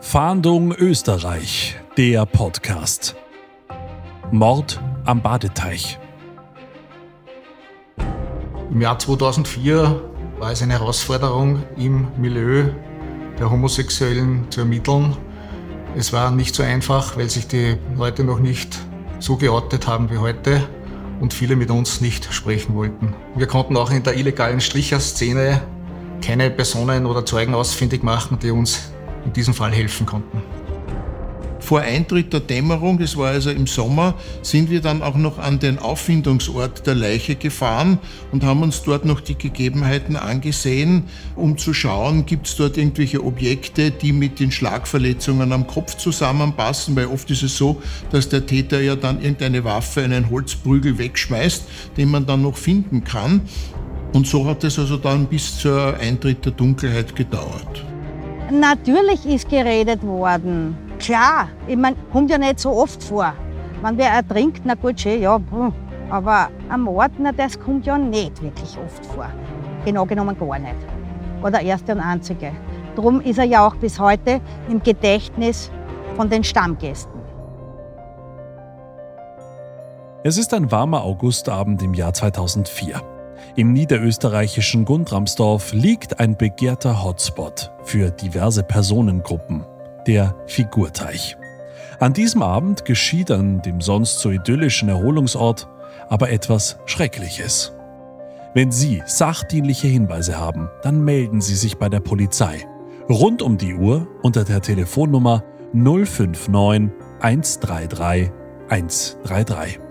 Fahndung Österreich, der Podcast. Mord am Badeteich. Im Jahr 2004 war es eine Herausforderung, im Milieu der Homosexuellen zu ermitteln. Es war nicht so einfach, weil sich die Leute noch nicht so geoutet haben wie heute und viele mit uns nicht sprechen wollten. Wir konnten auch in der illegalen Stricherszene keine Personen oder Zeugen ausfindig machen, die uns in diesem Fall helfen konnten. Vor Eintritt der Dämmerung, das war also im Sommer, sind wir dann auch noch an den Auffindungsort der Leiche gefahren und haben uns dort noch die Gegebenheiten angesehen, um zu schauen, gibt es dort irgendwelche Objekte, die mit den Schlagverletzungen am Kopf zusammenpassen, weil oft ist es so, dass der Täter ja dann irgendeine Waffe, einen Holzprügel wegschmeißt, den man dann noch finden kann. Und so hat es also dann bis zur Eintritt der Dunkelheit gedauert. Natürlich ist geredet worden. Klar, ich meine, kommt ja nicht so oft vor. Wenn wer ertrinkt, na gut, schön, ja, aber ein Mord, na, das kommt ja nicht wirklich oft vor. Genau genommen gar nicht. War der erste und einzige. Darum ist er ja auch bis heute im Gedächtnis von den Stammgästen. Es ist ein warmer Augustabend im Jahr 2004. Im niederösterreichischen Gundramsdorf liegt ein begehrter Hotspot für diverse Personengruppen, der Figurteich. An diesem Abend geschieht an dem sonst so idyllischen Erholungsort aber etwas Schreckliches. Wenn Sie sachdienliche Hinweise haben, dann melden Sie sich bei der Polizei. Rund um die Uhr unter der Telefonnummer 059 133 133.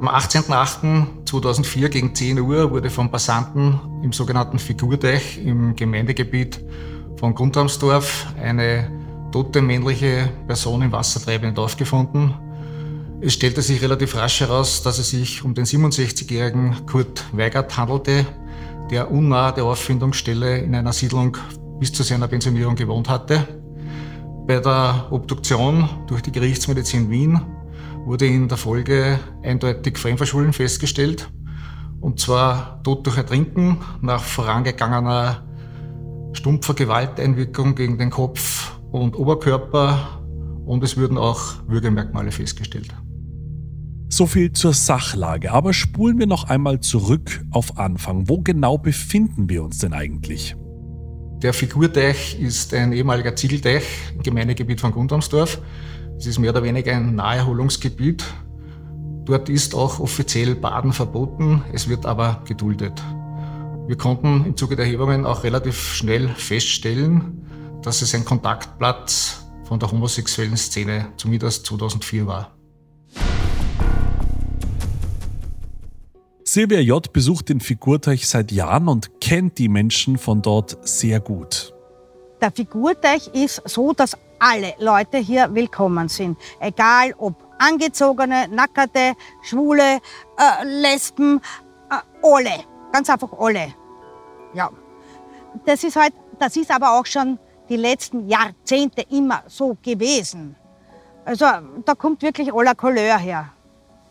Am 18.08.2004 gegen 10 Uhr wurde von Passanten im sogenannten Figurteich im Gemeindegebiet von Grundramsdorf eine tote männliche Person im wassertreibenden Dorf gefunden. Es stellte sich relativ rasch heraus, dass es sich um den 67-jährigen Kurt Weigert handelte, der unnah der Auffindungsstelle in einer Siedlung bis zu seiner Pensionierung gewohnt hatte. Bei der Obduktion durch die Gerichtsmedizin Wien wurde in der Folge eindeutig Fremdverschulden festgestellt. Und zwar Tod durch Ertrinken nach vorangegangener stumpfer Gewalteinwirkung gegen den Kopf und Oberkörper. Und es wurden auch Würgemerkmale festgestellt. So viel zur Sachlage, aber spulen wir noch einmal zurück auf Anfang. Wo genau befinden wir uns denn eigentlich? Der Figurteich ist ein ehemaliger Ziegelteich im Gemeindegebiet von Gundamsdorf. Es ist mehr oder weniger ein Naherholungsgebiet. Dort ist auch offiziell Baden verboten, es wird aber geduldet. Wir konnten im Zuge der Erhebungen auch relativ schnell feststellen, dass es ein Kontaktplatz von der homosexuellen Szene zumindest 2004 war. Silvia J. besucht den Figurteich seit Jahren und kennt die Menschen von dort sehr gut. Der Figurteich ist so, dass alle Leute hier willkommen sind. Egal ob angezogene, nackerte, schwule, äh, Lesben, äh, alle. Ganz einfach alle. Ja. Das ist halt, das ist aber auch schon die letzten Jahrzehnte immer so gewesen. Also da kommt wirklich aller Couleur her.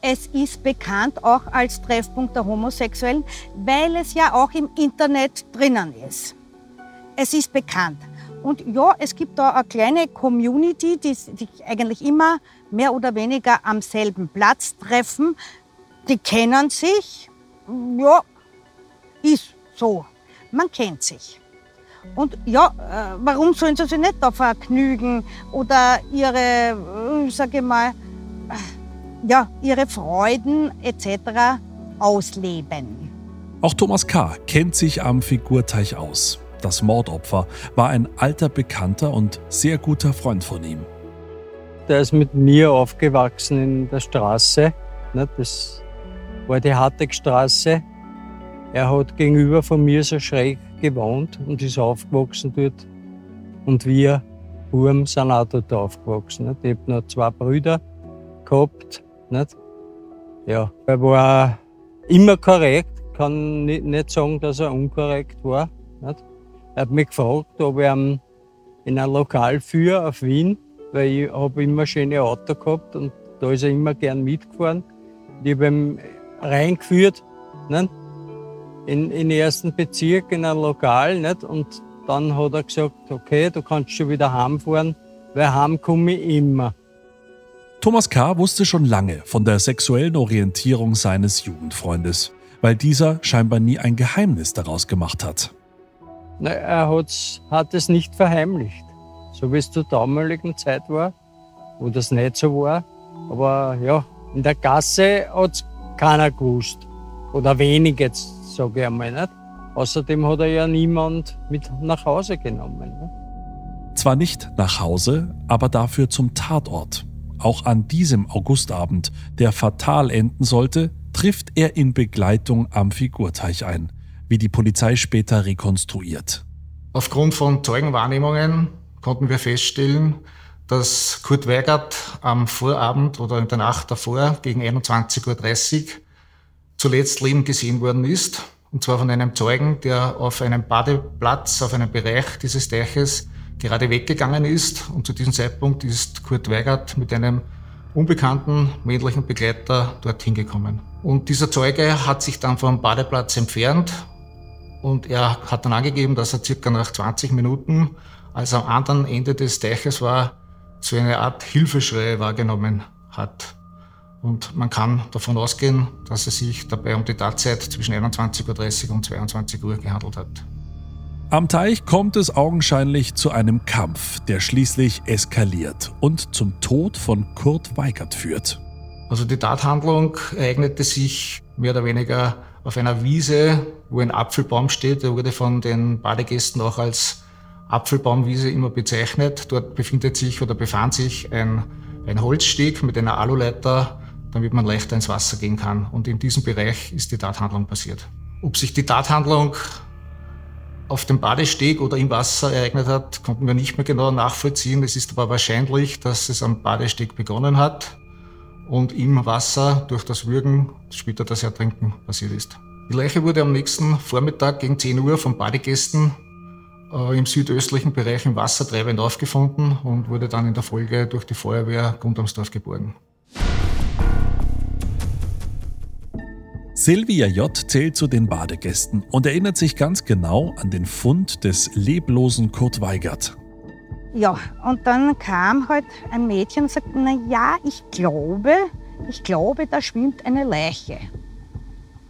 Es ist bekannt auch als Treffpunkt der Homosexuellen, weil es ja auch im Internet drinnen ist. Es ist bekannt. Und ja, es gibt da eine kleine Community, die sich eigentlich immer mehr oder weniger am selben Platz treffen. Die kennen sich. Ja, ist so. Man kennt sich. Und ja, äh, warum sollen sie sich nicht da vergnügen oder ihre, äh, sage mal, äh, ja, ihre Freuden etc. ausleben? Auch Thomas K. kennt sich am Figurteich aus. Das Mordopfer war ein alter Bekannter und sehr guter Freund von ihm. Der ist mit mir aufgewachsen in der Straße. Ne, das war die Hartegstraße. Er hat gegenüber von mir so schräg gewohnt und ist aufgewachsen dort. Und wir Buben sind auch dort aufgewachsen. Ich habe noch zwei Brüder gehabt. Ja, er war immer korrekt. Ich kann nicht sagen, dass er unkorrekt war. Er hat mich gefragt, ob ich ihn in ein Lokal führe auf Wien, weil ich habe immer schöne Auto gehabt und da ist er immer gern mitgefahren. Ich habe ihn reingeführt. Ne? in, in den ersten Bezirk in ein Lokal. Nicht? Und dann hat er gesagt, okay, du kannst schon wieder heimfahren, weil heim komme ich immer. Thomas K. wusste schon lange von der sexuellen Orientierung seines Jugendfreundes, weil dieser scheinbar nie ein Geheimnis daraus gemacht hat. Na, er hat es nicht verheimlicht, so wie es zur damaligen Zeit war, wo das nicht so war. Aber ja, in der Gasse hat es keiner gewusst. Oder wenig jetzt, sage ich einmal nicht. Außerdem hat er ja niemand mit nach Hause genommen. Ne? Zwar nicht nach Hause, aber dafür zum Tatort. Auch an diesem Augustabend, der fatal enden sollte, trifft er in Begleitung am Figurteich ein, wie die Polizei später rekonstruiert. Aufgrund von Zeugenwahrnehmungen konnten wir feststellen, dass Kurt Weigert am Vorabend oder in der Nacht davor gegen 21.30 Uhr zuletzt lebend gesehen worden ist. Und zwar von einem Zeugen, der auf einem Badeplatz, auf einem Bereich dieses Teiches gerade weggegangen ist. Und zu diesem Zeitpunkt ist Kurt Weigert mit einem unbekannten männlichen Begleiter dorthin gekommen. Und dieser Zeuge hat sich dann vom Badeplatz entfernt und er hat dann angegeben, dass er circa nach 20 Minuten, als er am anderen Ende des Teiches war, so eine Art Hilfeschrei wahrgenommen hat. Und man kann davon ausgehen, dass es sich dabei um die Tatzeit zwischen 21.30 Uhr und 22 Uhr gehandelt hat. Am Teich kommt es augenscheinlich zu einem Kampf, der schließlich eskaliert und zum Tod von Kurt Weigert führt. Also die Tathandlung ereignete sich mehr oder weniger auf einer Wiese, wo ein Apfelbaum steht. Der wurde von den Badegästen auch als Apfelbaumwiese immer bezeichnet. Dort befindet sich oder befand sich ein, ein Holzsteg mit einer Aluleiter, damit man leichter ins Wasser gehen kann. Und in diesem Bereich ist die Tathandlung passiert. Ob sich die Tathandlung auf dem Badesteg oder im Wasser ereignet hat, konnten wir nicht mehr genau nachvollziehen. Es ist aber wahrscheinlich, dass es am Badesteg begonnen hat und im Wasser durch das Würgen, später das Ertrinken passiert ist. Die Leiche wurde am nächsten Vormittag gegen 10 Uhr von Badegästen äh, im südöstlichen Bereich im Wasser treibend aufgefunden und wurde dann in der Folge durch die Feuerwehr Grundamsdorf geborgen. Silvia J. zählt zu den Badegästen und erinnert sich ganz genau an den Fund des leblosen Kurt Weigert. Ja, und dann kam halt ein Mädchen und sagte, na ja, ich glaube, ich glaube, da schwimmt eine Leiche.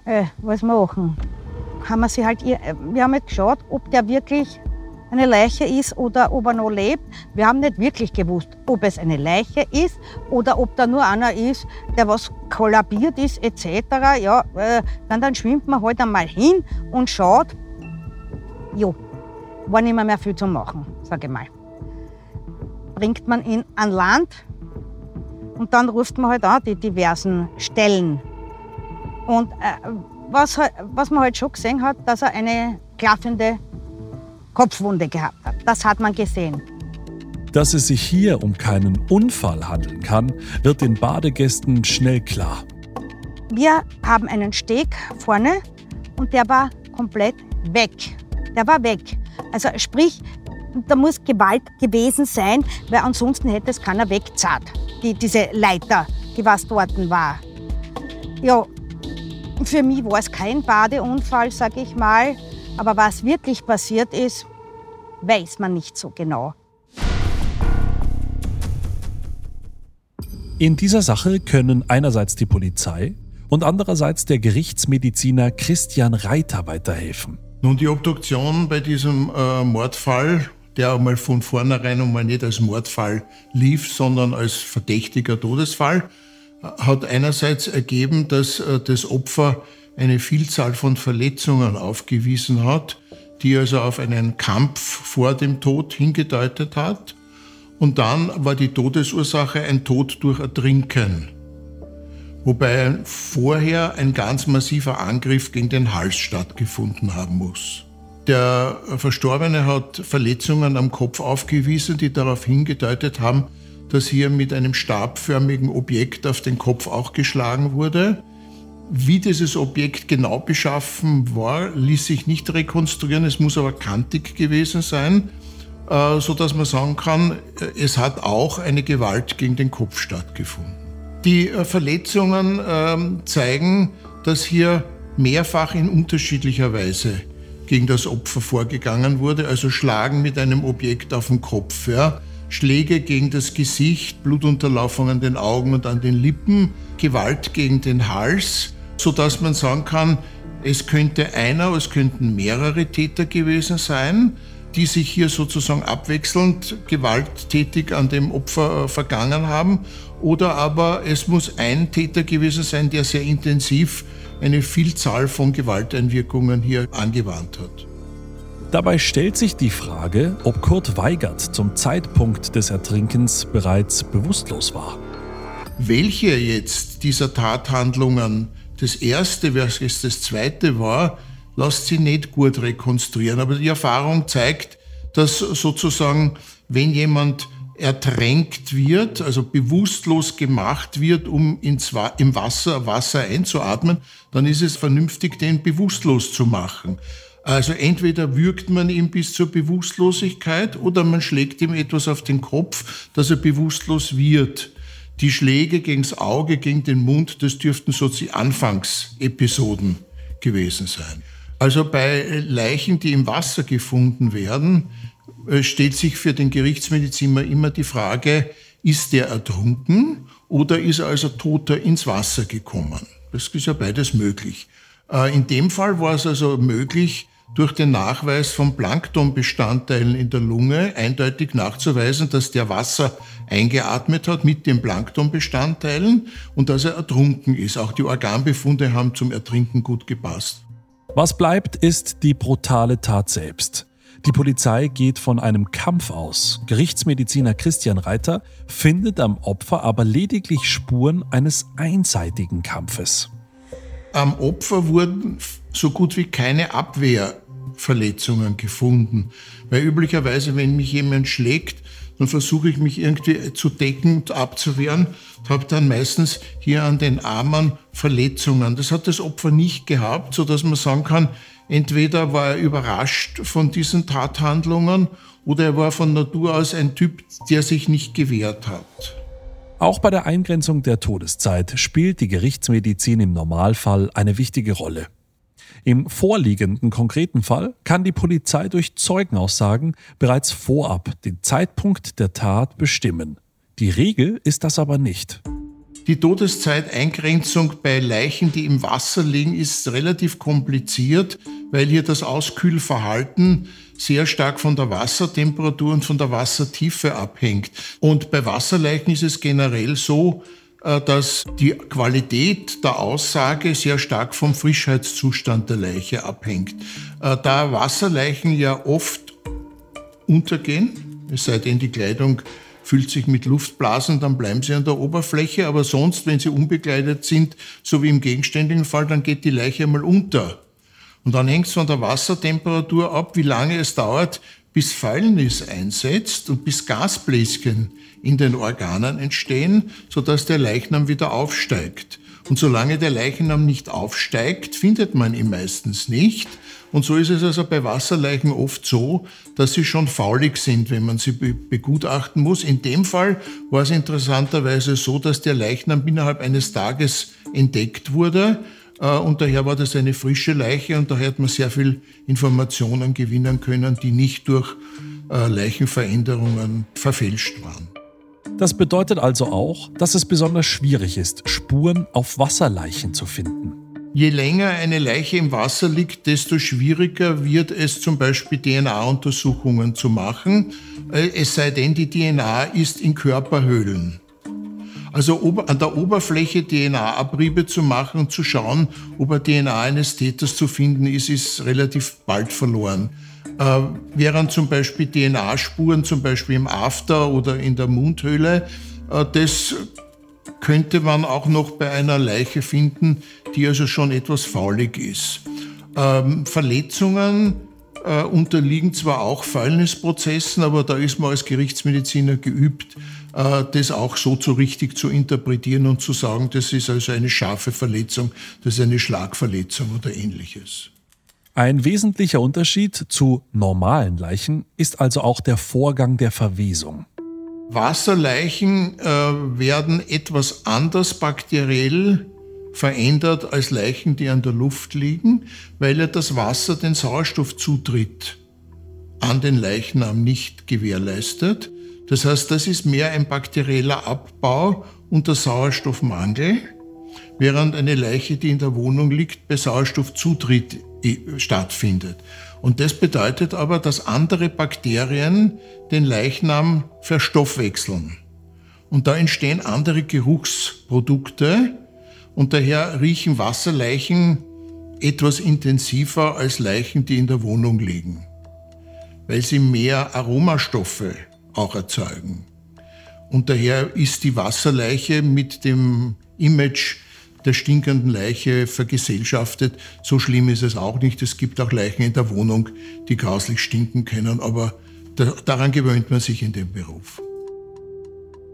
Äh, was machen? Haben wir sie halt, wir haben halt geschaut, ob der wirklich eine Leiche ist oder ob er noch lebt. Wir haben nicht wirklich gewusst, ob es eine Leiche ist oder ob da nur einer ist, der was kollabiert ist etc. Ja, äh, dann, dann schwimmt man halt einmal hin und schaut. Jo, war nicht mehr, mehr viel zu machen, sage ich mal. Bringt man ihn an Land und dann ruft man halt auch die diversen Stellen. Und äh, was, was man halt schon gesehen hat, dass er eine klaffende Kopfwunde gehabt hat. Das hat man gesehen. Dass es sich hier um keinen Unfall handeln kann, wird den Badegästen schnell klar. Wir haben einen Steg vorne und der war komplett weg. Der war weg. Also sprich, da muss Gewalt gewesen sein, weil ansonsten hätte es keiner wegzahlt. Die, diese Leiter, die was dort war. Ja, für mich war es kein Badeunfall, sage ich mal. Aber was wirklich passiert ist, weiß man nicht so genau. In dieser Sache können einerseits die Polizei und andererseits der Gerichtsmediziner Christian Reiter weiterhelfen. Nun, die Obduktion bei diesem äh, Mordfall, der einmal von vornherein einmal nicht als Mordfall lief, sondern als verdächtiger Todesfall, hat einerseits ergeben, dass äh, das Opfer eine Vielzahl von Verletzungen aufgewiesen hat, die also auf einen Kampf vor dem Tod hingedeutet hat. Und dann war die Todesursache ein Tod durch Ertrinken, wobei vorher ein ganz massiver Angriff gegen den Hals stattgefunden haben muss. Der Verstorbene hat Verletzungen am Kopf aufgewiesen, die darauf hingedeutet haben, dass hier mit einem stabförmigen Objekt auf den Kopf auch geschlagen wurde. Wie dieses Objekt genau beschaffen war, ließ sich nicht rekonstruieren. Es muss aber kantig gewesen sein, äh, so dass man sagen kann, äh, es hat auch eine Gewalt gegen den Kopf stattgefunden. Die äh, Verletzungen ähm, zeigen, dass hier mehrfach in unterschiedlicher Weise gegen das Opfer vorgegangen wurde, also Schlagen mit einem Objekt auf den Kopf, ja. Schläge gegen das Gesicht, Blutunterlaufung an den Augen und an den Lippen, Gewalt gegen den Hals, sodass man sagen kann, es könnte einer, es könnten mehrere Täter gewesen sein, die sich hier sozusagen abwechselnd gewalttätig an dem Opfer äh, vergangen haben. Oder aber es muss ein Täter gewesen sein, der sehr intensiv eine Vielzahl von Gewalteinwirkungen hier angewandt hat. Dabei stellt sich die Frage, ob Kurt Weigert zum Zeitpunkt des Ertrinkens bereits bewusstlos war. Welche jetzt dieser Tathandlungen das erste versus das zweite war, lässt sich nicht gut rekonstruieren. Aber die Erfahrung zeigt, dass sozusagen, wenn jemand ertränkt wird, also bewusstlos gemacht wird, um ins, im Wasser Wasser einzuatmen, dann ist es vernünftig, den bewusstlos zu machen. Also entweder würgt man ihn bis zur Bewusstlosigkeit oder man schlägt ihm etwas auf den Kopf, dass er bewusstlos wird. Die Schläge gegens Auge, gegen den Mund, das dürften so die Anfangsepisoden gewesen sein. Also bei Leichen, die im Wasser gefunden werden, stellt sich für den Gerichtsmediziner immer die Frage, ist der ertrunken oder ist er also toter ins Wasser gekommen? Das ist ja beides möglich. Äh, in dem Fall war es also möglich, durch den Nachweis von Planktonbestandteilen in der Lunge eindeutig nachzuweisen, dass der Wasser eingeatmet hat mit den Planktonbestandteilen und dass er ertrunken ist. Auch die Organbefunde haben zum Ertrinken gut gepasst. Was bleibt, ist die brutale Tat selbst. Die Polizei geht von einem Kampf aus. Gerichtsmediziner Christian Reiter findet am Opfer aber lediglich Spuren eines einseitigen Kampfes. Am Opfer wurden so gut wie keine Abwehrverletzungen gefunden. Weil üblicherweise, wenn mich jemand schlägt, dann versuche ich mich irgendwie zu decken und abzuwehren und habe dann meistens hier an den Armen Verletzungen. Das hat das Opfer nicht gehabt, sodass man sagen kann, entweder war er überrascht von diesen Tathandlungen oder er war von Natur aus ein Typ, der sich nicht gewehrt hat. Auch bei der Eingrenzung der Todeszeit spielt die Gerichtsmedizin im Normalfall eine wichtige Rolle. Im vorliegenden konkreten Fall kann die Polizei durch Zeugenaussagen bereits vorab den Zeitpunkt der Tat bestimmen. Die Regel ist das aber nicht. Die Todeszeiteingrenzung bei Leichen, die im Wasser liegen, ist relativ kompliziert, weil hier das Auskühlverhalten sehr stark von der Wassertemperatur und von der Wassertiefe abhängt. Und bei Wasserleichen ist es generell so, äh, dass die Qualität der Aussage sehr stark vom Frischheitszustand der Leiche abhängt. Äh, da Wasserleichen ja oft untergehen, es sei denn die Kleidung füllt sich mit Luftblasen, dann bleiben sie an der Oberfläche, aber sonst, wenn sie unbekleidet sind, so wie im gegenständigen Fall, dann geht die Leiche einmal unter. Und dann hängt es von der Wassertemperatur ab, wie lange es dauert, bis Fäulnis einsetzt und bis Gasbläschen in den Organen entstehen, sodass der Leichnam wieder aufsteigt. Und solange der Leichnam nicht aufsteigt, findet man ihn meistens nicht. Und so ist es also bei Wasserleichen oft so, dass sie schon faulig sind, wenn man sie begutachten muss. In dem Fall war es interessanterweise so, dass der Leichnam innerhalb eines Tages entdeckt wurde. Äh, und daher war das eine frische Leiche und daher hat man sehr viel Informationen gewinnen können, die nicht durch äh, Leichenveränderungen verfälscht waren. Das bedeutet also auch, dass es besonders schwierig ist, Spuren auf Wasserleichen zu finden. Je länger eine Leiche im Wasser liegt, desto schwieriger wird es zum Beispiel DNA-Untersuchungen zu machen, äh, es sei denn, die DNA ist in Körperhöhlen. Also an der Oberfläche DNA-Abriebe zu machen und zu schauen, ob ein DNA eines Täters zu finden ist, ist relativ bald verloren. Äh, während zum Beispiel DNA-Spuren, zum Beispiel im After oder in der Mundhöhle, äh, das könnte man auch noch bei einer Leiche finden, die also schon etwas faulig ist. Ähm, Verletzungen äh, unterliegen zwar auch Fäulnisprozessen, aber da ist man als Gerichtsmediziner geübt, äh, das auch so zu richtig zu interpretieren und zu sagen, das ist also eine scharfe Verletzung, das ist eine Schlagverletzung oder ähnliches. Ein wesentlicher Unterschied zu normalen Leichen ist also auch der Vorgang der Verwesung. Wasserleichen äh, werden etwas anders bakteriell verändert als Leichen, die an der Luft liegen, weil ja das Wasser den Sauerstoffzutritt an den Leichnam nicht gewährleistet. Das heißt, das ist mehr ein bakterieller Abbau unter Sauerstoffmangel, während eine Leiche, die in der Wohnung liegt, bei Sauerstoffzutritt äh, stattfindet. Und das bedeutet aber, dass andere Bakterien den Leichnam verstoffwechseln. Und da entstehen andere Geruchsprodukte und daher riechen Wasserleichen etwas intensiver als Leichen, die in der Wohnung liegen, weil sie mehr Aromastoffe auch erzeugen. Und daher ist die Wasserleiche mit dem Image der stinkenden Leiche vergesellschaftet. So schlimm ist es auch nicht. Es gibt auch Leichen in der Wohnung, die grauslich stinken können, aber daran gewöhnt man sich in dem Beruf.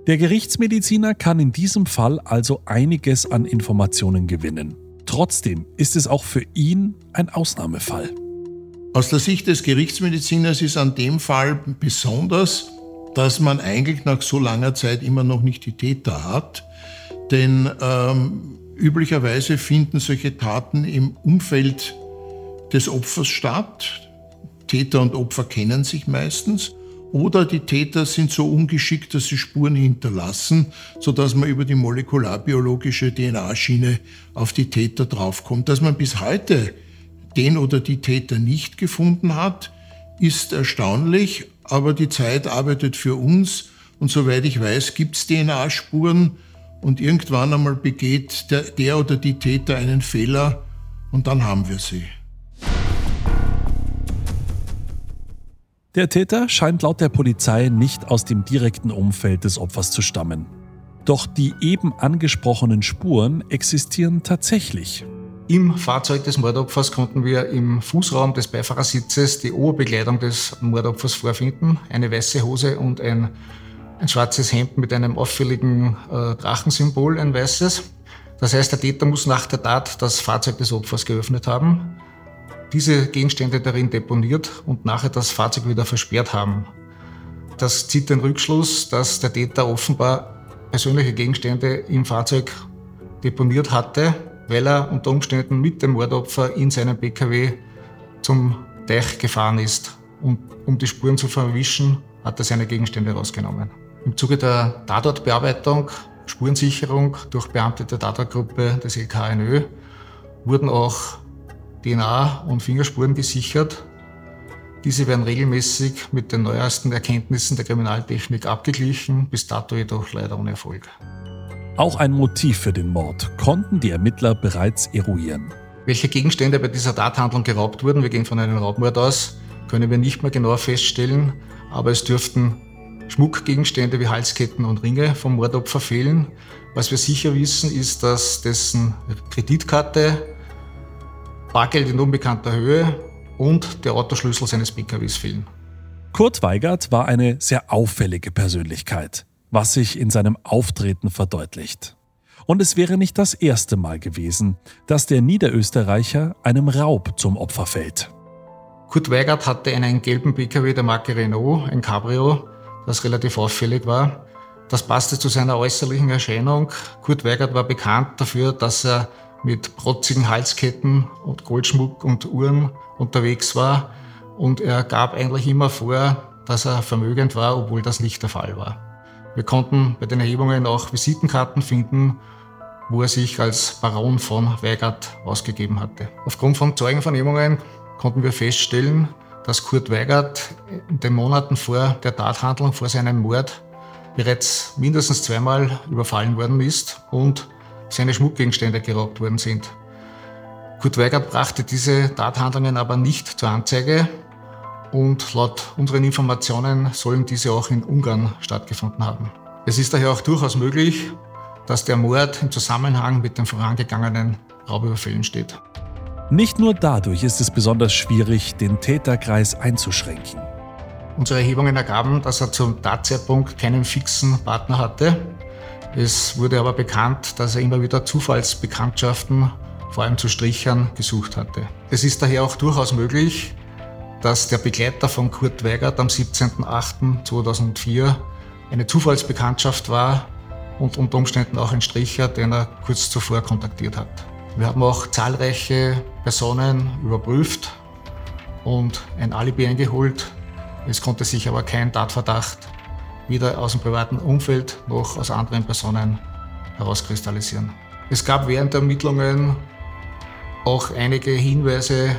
Der Gerichtsmediziner kann in diesem Fall also einiges an Informationen gewinnen. Trotzdem ist es auch für ihn ein Ausnahmefall. Aus der Sicht des Gerichtsmediziners ist an dem Fall besonders, dass man eigentlich nach so langer Zeit immer noch nicht die Täter hat. Denn ähm, üblicherweise finden solche Taten im Umfeld des Opfers statt. Täter und Opfer kennen sich meistens. Oder die Täter sind so ungeschickt, dass sie Spuren hinterlassen, sodass man über die molekularbiologische DNA-Schiene auf die Täter draufkommt. Dass man bis heute den oder die Täter nicht gefunden hat, ist erstaunlich, aber die Zeit arbeitet für uns und soweit ich weiß, gibt es DNA-Spuren und irgendwann einmal begeht der, der oder die Täter einen Fehler und dann haben wir sie. Der Täter scheint laut der Polizei nicht aus dem direkten Umfeld des Opfers zu stammen. Doch die eben angesprochenen Spuren existieren tatsächlich. Im Fahrzeug des Mordopfers konnten wir im Fußraum des Beifahrersitzes die Oberbekleidung des Mordopfers vorfinden, eine weiße Hose und ein, ein schwarzes Hemd mit einem auffälligen äh, Drachensymbol, ein weißes. Das heißt, der Täter muss nach der Tat das Fahrzeug des Opfers geöffnet haben diese Gegenstände darin deponiert und nachher das Fahrzeug wieder versperrt haben. Das zieht den Rückschluss, dass der Täter offenbar persönliche Gegenstände im Fahrzeug deponiert hatte, weil er unter Umständen mit dem Mordopfer in seinem Pkw zum Teich gefahren ist. Und um die Spuren zu verwischen, hat er seine Gegenstände rausgenommen. Im Zuge der Tatortbearbeitung, Spurensicherung durch Beamte der Tatortgruppe des LKNÖ wurden auch DNA und Fingerspuren gesichert. Diese werden regelmäßig mit den neuesten Erkenntnissen der Kriminaltechnik abgeglichen, bis dato jedoch leider ohne Erfolg. Auch ein Motiv für den Mord konnten die Ermittler bereits eruieren. Welche Gegenstände bei dieser Tathandlung geraubt wurden, wir gehen von einem Raubmord aus, können wir nicht mehr genau feststellen, aber es dürften Schmuckgegenstände wie Halsketten und Ringe vom Mordopfer fehlen. Was wir sicher wissen, ist, dass dessen Kreditkarte Bargeld in unbekannter Höhe und der Autoschlüssel seines PKWs fehlen. Kurt Weigert war eine sehr auffällige Persönlichkeit, was sich in seinem Auftreten verdeutlicht. Und es wäre nicht das erste Mal gewesen, dass der Niederösterreicher einem Raub zum Opfer fällt. Kurt Weigert hatte einen gelben PKW der Marke Renault, ein Cabrio, das relativ auffällig war. Das passte zu seiner äußerlichen Erscheinung. Kurt Weigert war bekannt dafür, dass er mit protzigen Halsketten und Goldschmuck und Uhren unterwegs war. Und er gab eigentlich immer vor, dass er vermögend war, obwohl das nicht der Fall war. Wir konnten bei den Erhebungen auch Visitenkarten finden, wo er sich als Baron von Weigert ausgegeben hatte. Aufgrund von Zeugenvernehmungen konnten wir feststellen, dass Kurt Weigert in den Monaten vor der Tathandlung, vor seinem Mord, bereits mindestens zweimal überfallen worden ist und seine Schmuckgegenstände geraubt worden sind. Kurt Weigert brachte diese Tathandlungen aber nicht zur Anzeige und laut unseren Informationen sollen diese auch in Ungarn stattgefunden haben. Es ist daher auch durchaus möglich, dass der Mord im Zusammenhang mit den vorangegangenen Raubüberfällen steht. Nicht nur dadurch ist es besonders schwierig, den Täterkreis einzuschränken. Unsere Erhebungen ergaben, dass er zum Tatzeitpunkt keinen fixen Partner hatte es wurde aber bekannt, dass er immer wieder Zufallsbekanntschaften, vor allem zu Strichern, gesucht hatte. Es ist daher auch durchaus möglich, dass der Begleiter von Kurt Weigert am 17.08.2004 eine Zufallsbekanntschaft war und unter Umständen auch ein Stricher, den er kurz zuvor kontaktiert hat. Wir haben auch zahlreiche Personen überprüft und ein Alibi eingeholt. Es konnte sich aber kein Tatverdacht weder aus dem privaten Umfeld noch aus anderen Personen herauskristallisieren. Es gab während der Ermittlungen auch einige Hinweise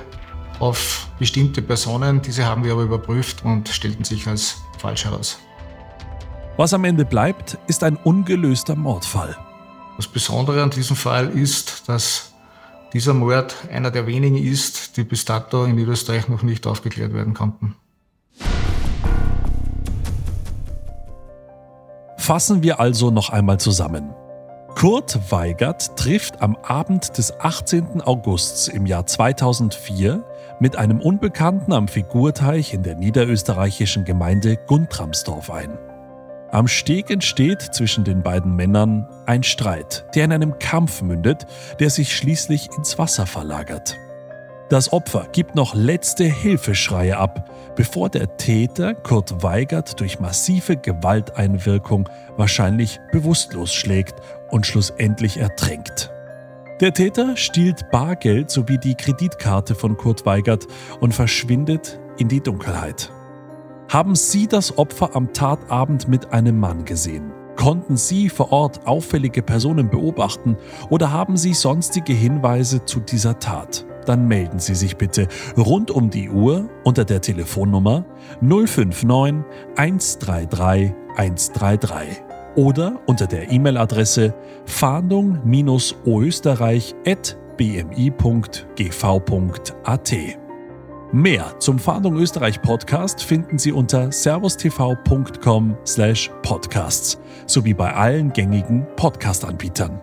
auf bestimmte Personen. Diese haben wir aber überprüft und stellten sich als falsch heraus. Was am Ende bleibt, ist ein ungelöster Mordfall. Das Besondere an diesem Fall ist, dass dieser Mord einer der wenigen ist, die bis dato in Niederösterreich noch nicht aufgeklärt werden konnten. Fassen wir also noch einmal zusammen. Kurt Weigert trifft am Abend des 18. Augusts im Jahr 2004 mit einem Unbekannten am Figurteich in der niederösterreichischen Gemeinde Guntramsdorf ein. Am Steg entsteht zwischen den beiden Männern ein Streit, der in einem Kampf mündet, der sich schließlich ins Wasser verlagert. Das Opfer gibt noch letzte Hilfeschreie ab, bevor der Täter Kurt Weigert durch massive Gewalteinwirkung wahrscheinlich bewusstlos schlägt und schlussendlich ertränkt. Der Täter stiehlt Bargeld sowie die Kreditkarte von Kurt Weigert und verschwindet in die Dunkelheit. Haben Sie das Opfer am Tatabend mit einem Mann gesehen? Konnten Sie vor Ort auffällige Personen beobachten oder haben Sie sonstige Hinweise zu dieser Tat? Dann melden Sie sich bitte rund um die Uhr unter der Telefonnummer 059 133 133 oder unter der E-Mail-Adresse fahndung-oösterreich.bmi.gv.at. Mehr zum Fahndung Österreich Podcast finden Sie unter servustv.com/slash podcasts sowie bei allen gängigen Podcast-Anbietern.